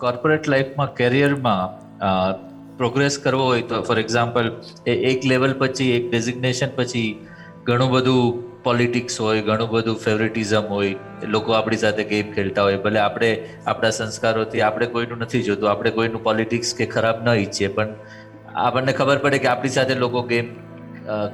Corporate લાઈફમાં કેરિયરમાં progress કરવો હોય તો ફોર એક્ઝામ્પલ એ એક લેવલ પછી, એક ડેઝિગ્નેશન પછી ઘણું બધું પોલિટિક્સ હોય, ઘણું બધું ફેવરેટિઝમ હોય લોકો આપણી સાથે ગેમ ખેલતા હોય, ભલે આપણે આપણા સંસ્કારોથી આપણે કોઈનું નથી જોતું, આપણે કોઈનું પોલિટિક્સ કે ખરાબ ન ઈચ્છીએ, પણ આપણને ખબર પડે કે આપણી સાથે લોકો ગેમ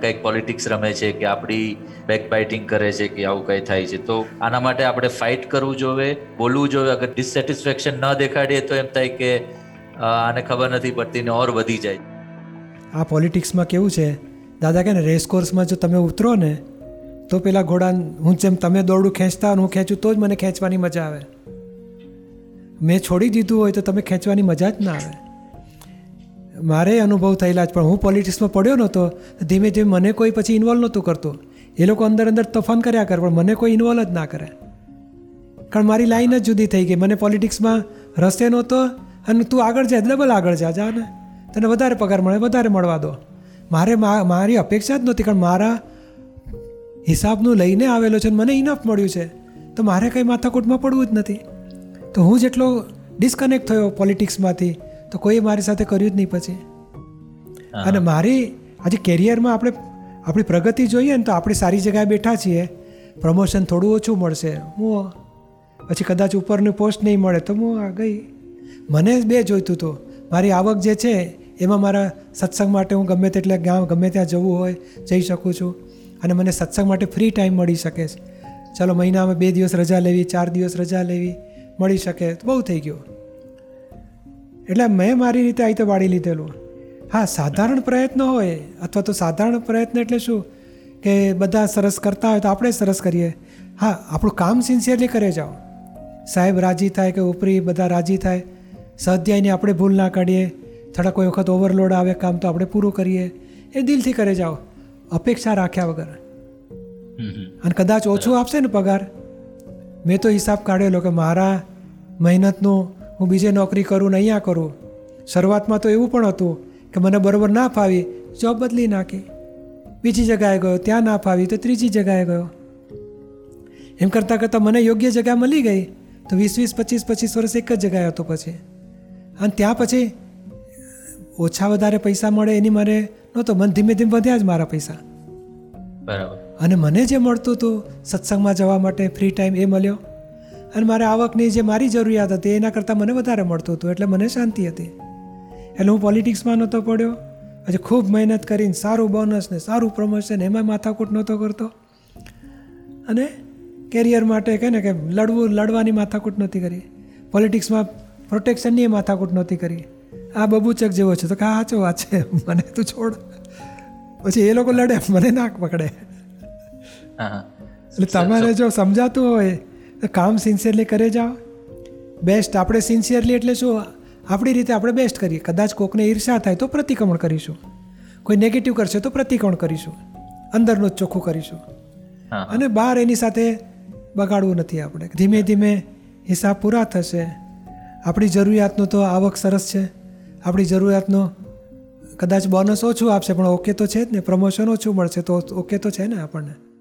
કંઈક પોલિટિક્સ રમે છે કે આપણી બેક બાઇટિંગ કરે છે કે આવું કંઈ થાય છે. તો આના માટે આપણે ફાઇટ કરવું જોઈએ બોલવું જોઈએ અગર ડિસસેટિસ્ફેક્શન ન દેખાડીએ તો એમ થાય કે આને ખબર નથી પડતી ને ઓર વધી જાય. આ પોલિટિક્સમાં કેવું છે? દાદા કે ને રેસ કોર્સમાં જો તમે ઉતરો ને, તો પેલા ઘોડા હું જેમ તમે દોરડું ખેંચતા હું ખેંચું, તો જ મને ખેંચવાની મજા આવે. મેં છોડી દીધું હોય તો તમે ખેંચવાની મજા જ ના આવે. મારે અનુભવ થયેલા જ, પણ હું પોલિટિક્સમાં પડ્યો નહોતો. ધીમે ધીમે મને કોઈ પછી ઇન્વોલ્વ નહોતું કરતું. એ લોકો અંદર અંદર તોફાન કર્યા કરે, પણ મને કોઈ ઇન્વોલ્વ જ ના કરે. કારણ મારી લાઈન જ જુદી થઈ ગઈ. મને પોલિટિક્સમાં રસ્તે નહોતો અને તું આગળ જા ડબલ આગળ જા જા ને. તને વધારે પગાર મળે, વધારે મળવા દો. મારે મારી અપેક્ષા જ નહોતી, કારણ મારા હિસાબનું લઈને આવેલો છે મને ઇનફ મળ્યું છે. તો મારે કંઈ માથાકૂટમાં પડવું જ નથી. તો હું જેટલો ડિસ્કનેક્ટ થયો પોલિટિક્સમાંથી તો કોઈ મારી સાથે કર્યું જ નહીં પછી. અને મારી આજે કેરિયરમાં આપણે આપણી પ્રગતિ જોઈએ ને તો આપણે સારી જગ્યાએ બેઠા છીએ. પ્રમોશન થોડું ઓછું મળશે. હું પછી કદાચ ઉપરની પોસ્ટ નહીં મળે તો હું આ ગઈ. મને બે જોઈતું હતું. મારી આવક જે છે એમાં મારા સત્સંગ માટે હું ગમે તેટલે ગામ ગમે ત્યાં જવું હોય જઈ શકું છું. અને મને સત્સંગ માટે ફ્રી ટાઈમ મળી શકે છે. ચાલો મહિનામાં બે દિવસ રજા લેવી ચાર દિવસ રજા લેવી મળી શકે. તો બહુ થઈ ગયું. એટલે મેં મારી રીતે આ રીતે વાળી લીધેલું. હા સાધારણ પ્રયત્ન હોય અથવા તો સાધારણ પ્રયત્ન એટલે શું? કે બધા સરસ કરતા હોય તો આપણે સરસ કરીએ. હા આપણું કામ સિન્સિયરલી કરે જાઓ સાહેબ રાજી થાય કે ઉપરી બધા રાજી થાય સ્વાધ્યાયની આપણે ભૂલ ના કાઢીએ થોડા કોઈ વખત ઓવરલોડ આવે કામ તો આપણે પૂરું કરીએ એ દિલથી કરે જાઓ અપેક્ષા રાખ્યા વગર. અને કદાચ ઓછું આપશે ને પગાર. મેં તો હિસાબ કાઢેલો કે મારા મહેનતનું હું બીજે નોકરી કરું ને અહીંયા કરું. શરૂઆતમાં તો એવું પણ હતું કે મને બરાબર ના ફાવી જોબ બદલી નાખી. બીજી જગાએ ગયો ત્યાં ના ફાવી તો ત્રીજી જગાએ ગયો. એમ કરતાં કરતાં મને યોગ્ય જગ્યા મળી ગઈ તો વીસ વીસ પચીસ પચીસ વર્ષ એક જ જગ્યાએ હતો પછી. અને ત્યાં પછી ઓછા વધારે પૈસા મળે એની મારે નહોતો મને ધીમે ધીમે વધ્યા જ મારા પૈસા. બરાબર. અને મને જે મળતું હતું સત્સંગમાં જવા માટે ફ્રી ટાઈમ એ મળ્યો. અને મારે આવકની જે મારી જરૂરિયાત હતી એના કરતાં મને વધારે મળતું હતું એટલે મને શાંતિ હતી. એટલે હું પોલિટિક્સમાં નહોતો પડ્યો. પછી ખૂબ મહેનત કરીને સારું બોનસ ને સારું પ્રમોશન એમાં માથાકૂટ નહોતો કરતો. અને કેરિયર માટે કહે ને કે લડવું લડવાની માથાકૂટ નહોતી કરી. પોલિટિક્સમાં પ્રોટેક્શનની માથાકૂટ નહોતી કરી. આ બબુચક જેવો છે. તો કે હા ચો વાત છે. મને તું છોડ. પછી એ લોકો લડે મને નાક પકડે. એટલે તમારે જો સમજાતું હોય કામ સિન્સિયરલી કરે જાઓ. બેસ્ટ આપણે સિન્સિયરલી એટલે શું? આપણી રીતે આપણે બેસ્ટ કરીએ. કદાચ કોકને ઈર્ષા થાય તો પ્રતિક્રમણ કરીશું. કોઈ નેગેટિવ કરશે તો પ્રતિક્રમણ કરીશું. અંદરનું જ ચોખ્ખું કરીશું. અને બહાર એની સાથે બગાડવું નથી આપણે. ધીમે ધીમે હિસાબ પૂરા થશે. આપણી જરૂરિયાતનું તો આવક સરસ છે. આપણી જરૂરિયાતનો કદાચ બોનસ ઓછું આપશે પણ ઓકે તો છે જ ને. પ્રમોશન ઓછું મળશે તો ઓકે તો છે ને આપણને.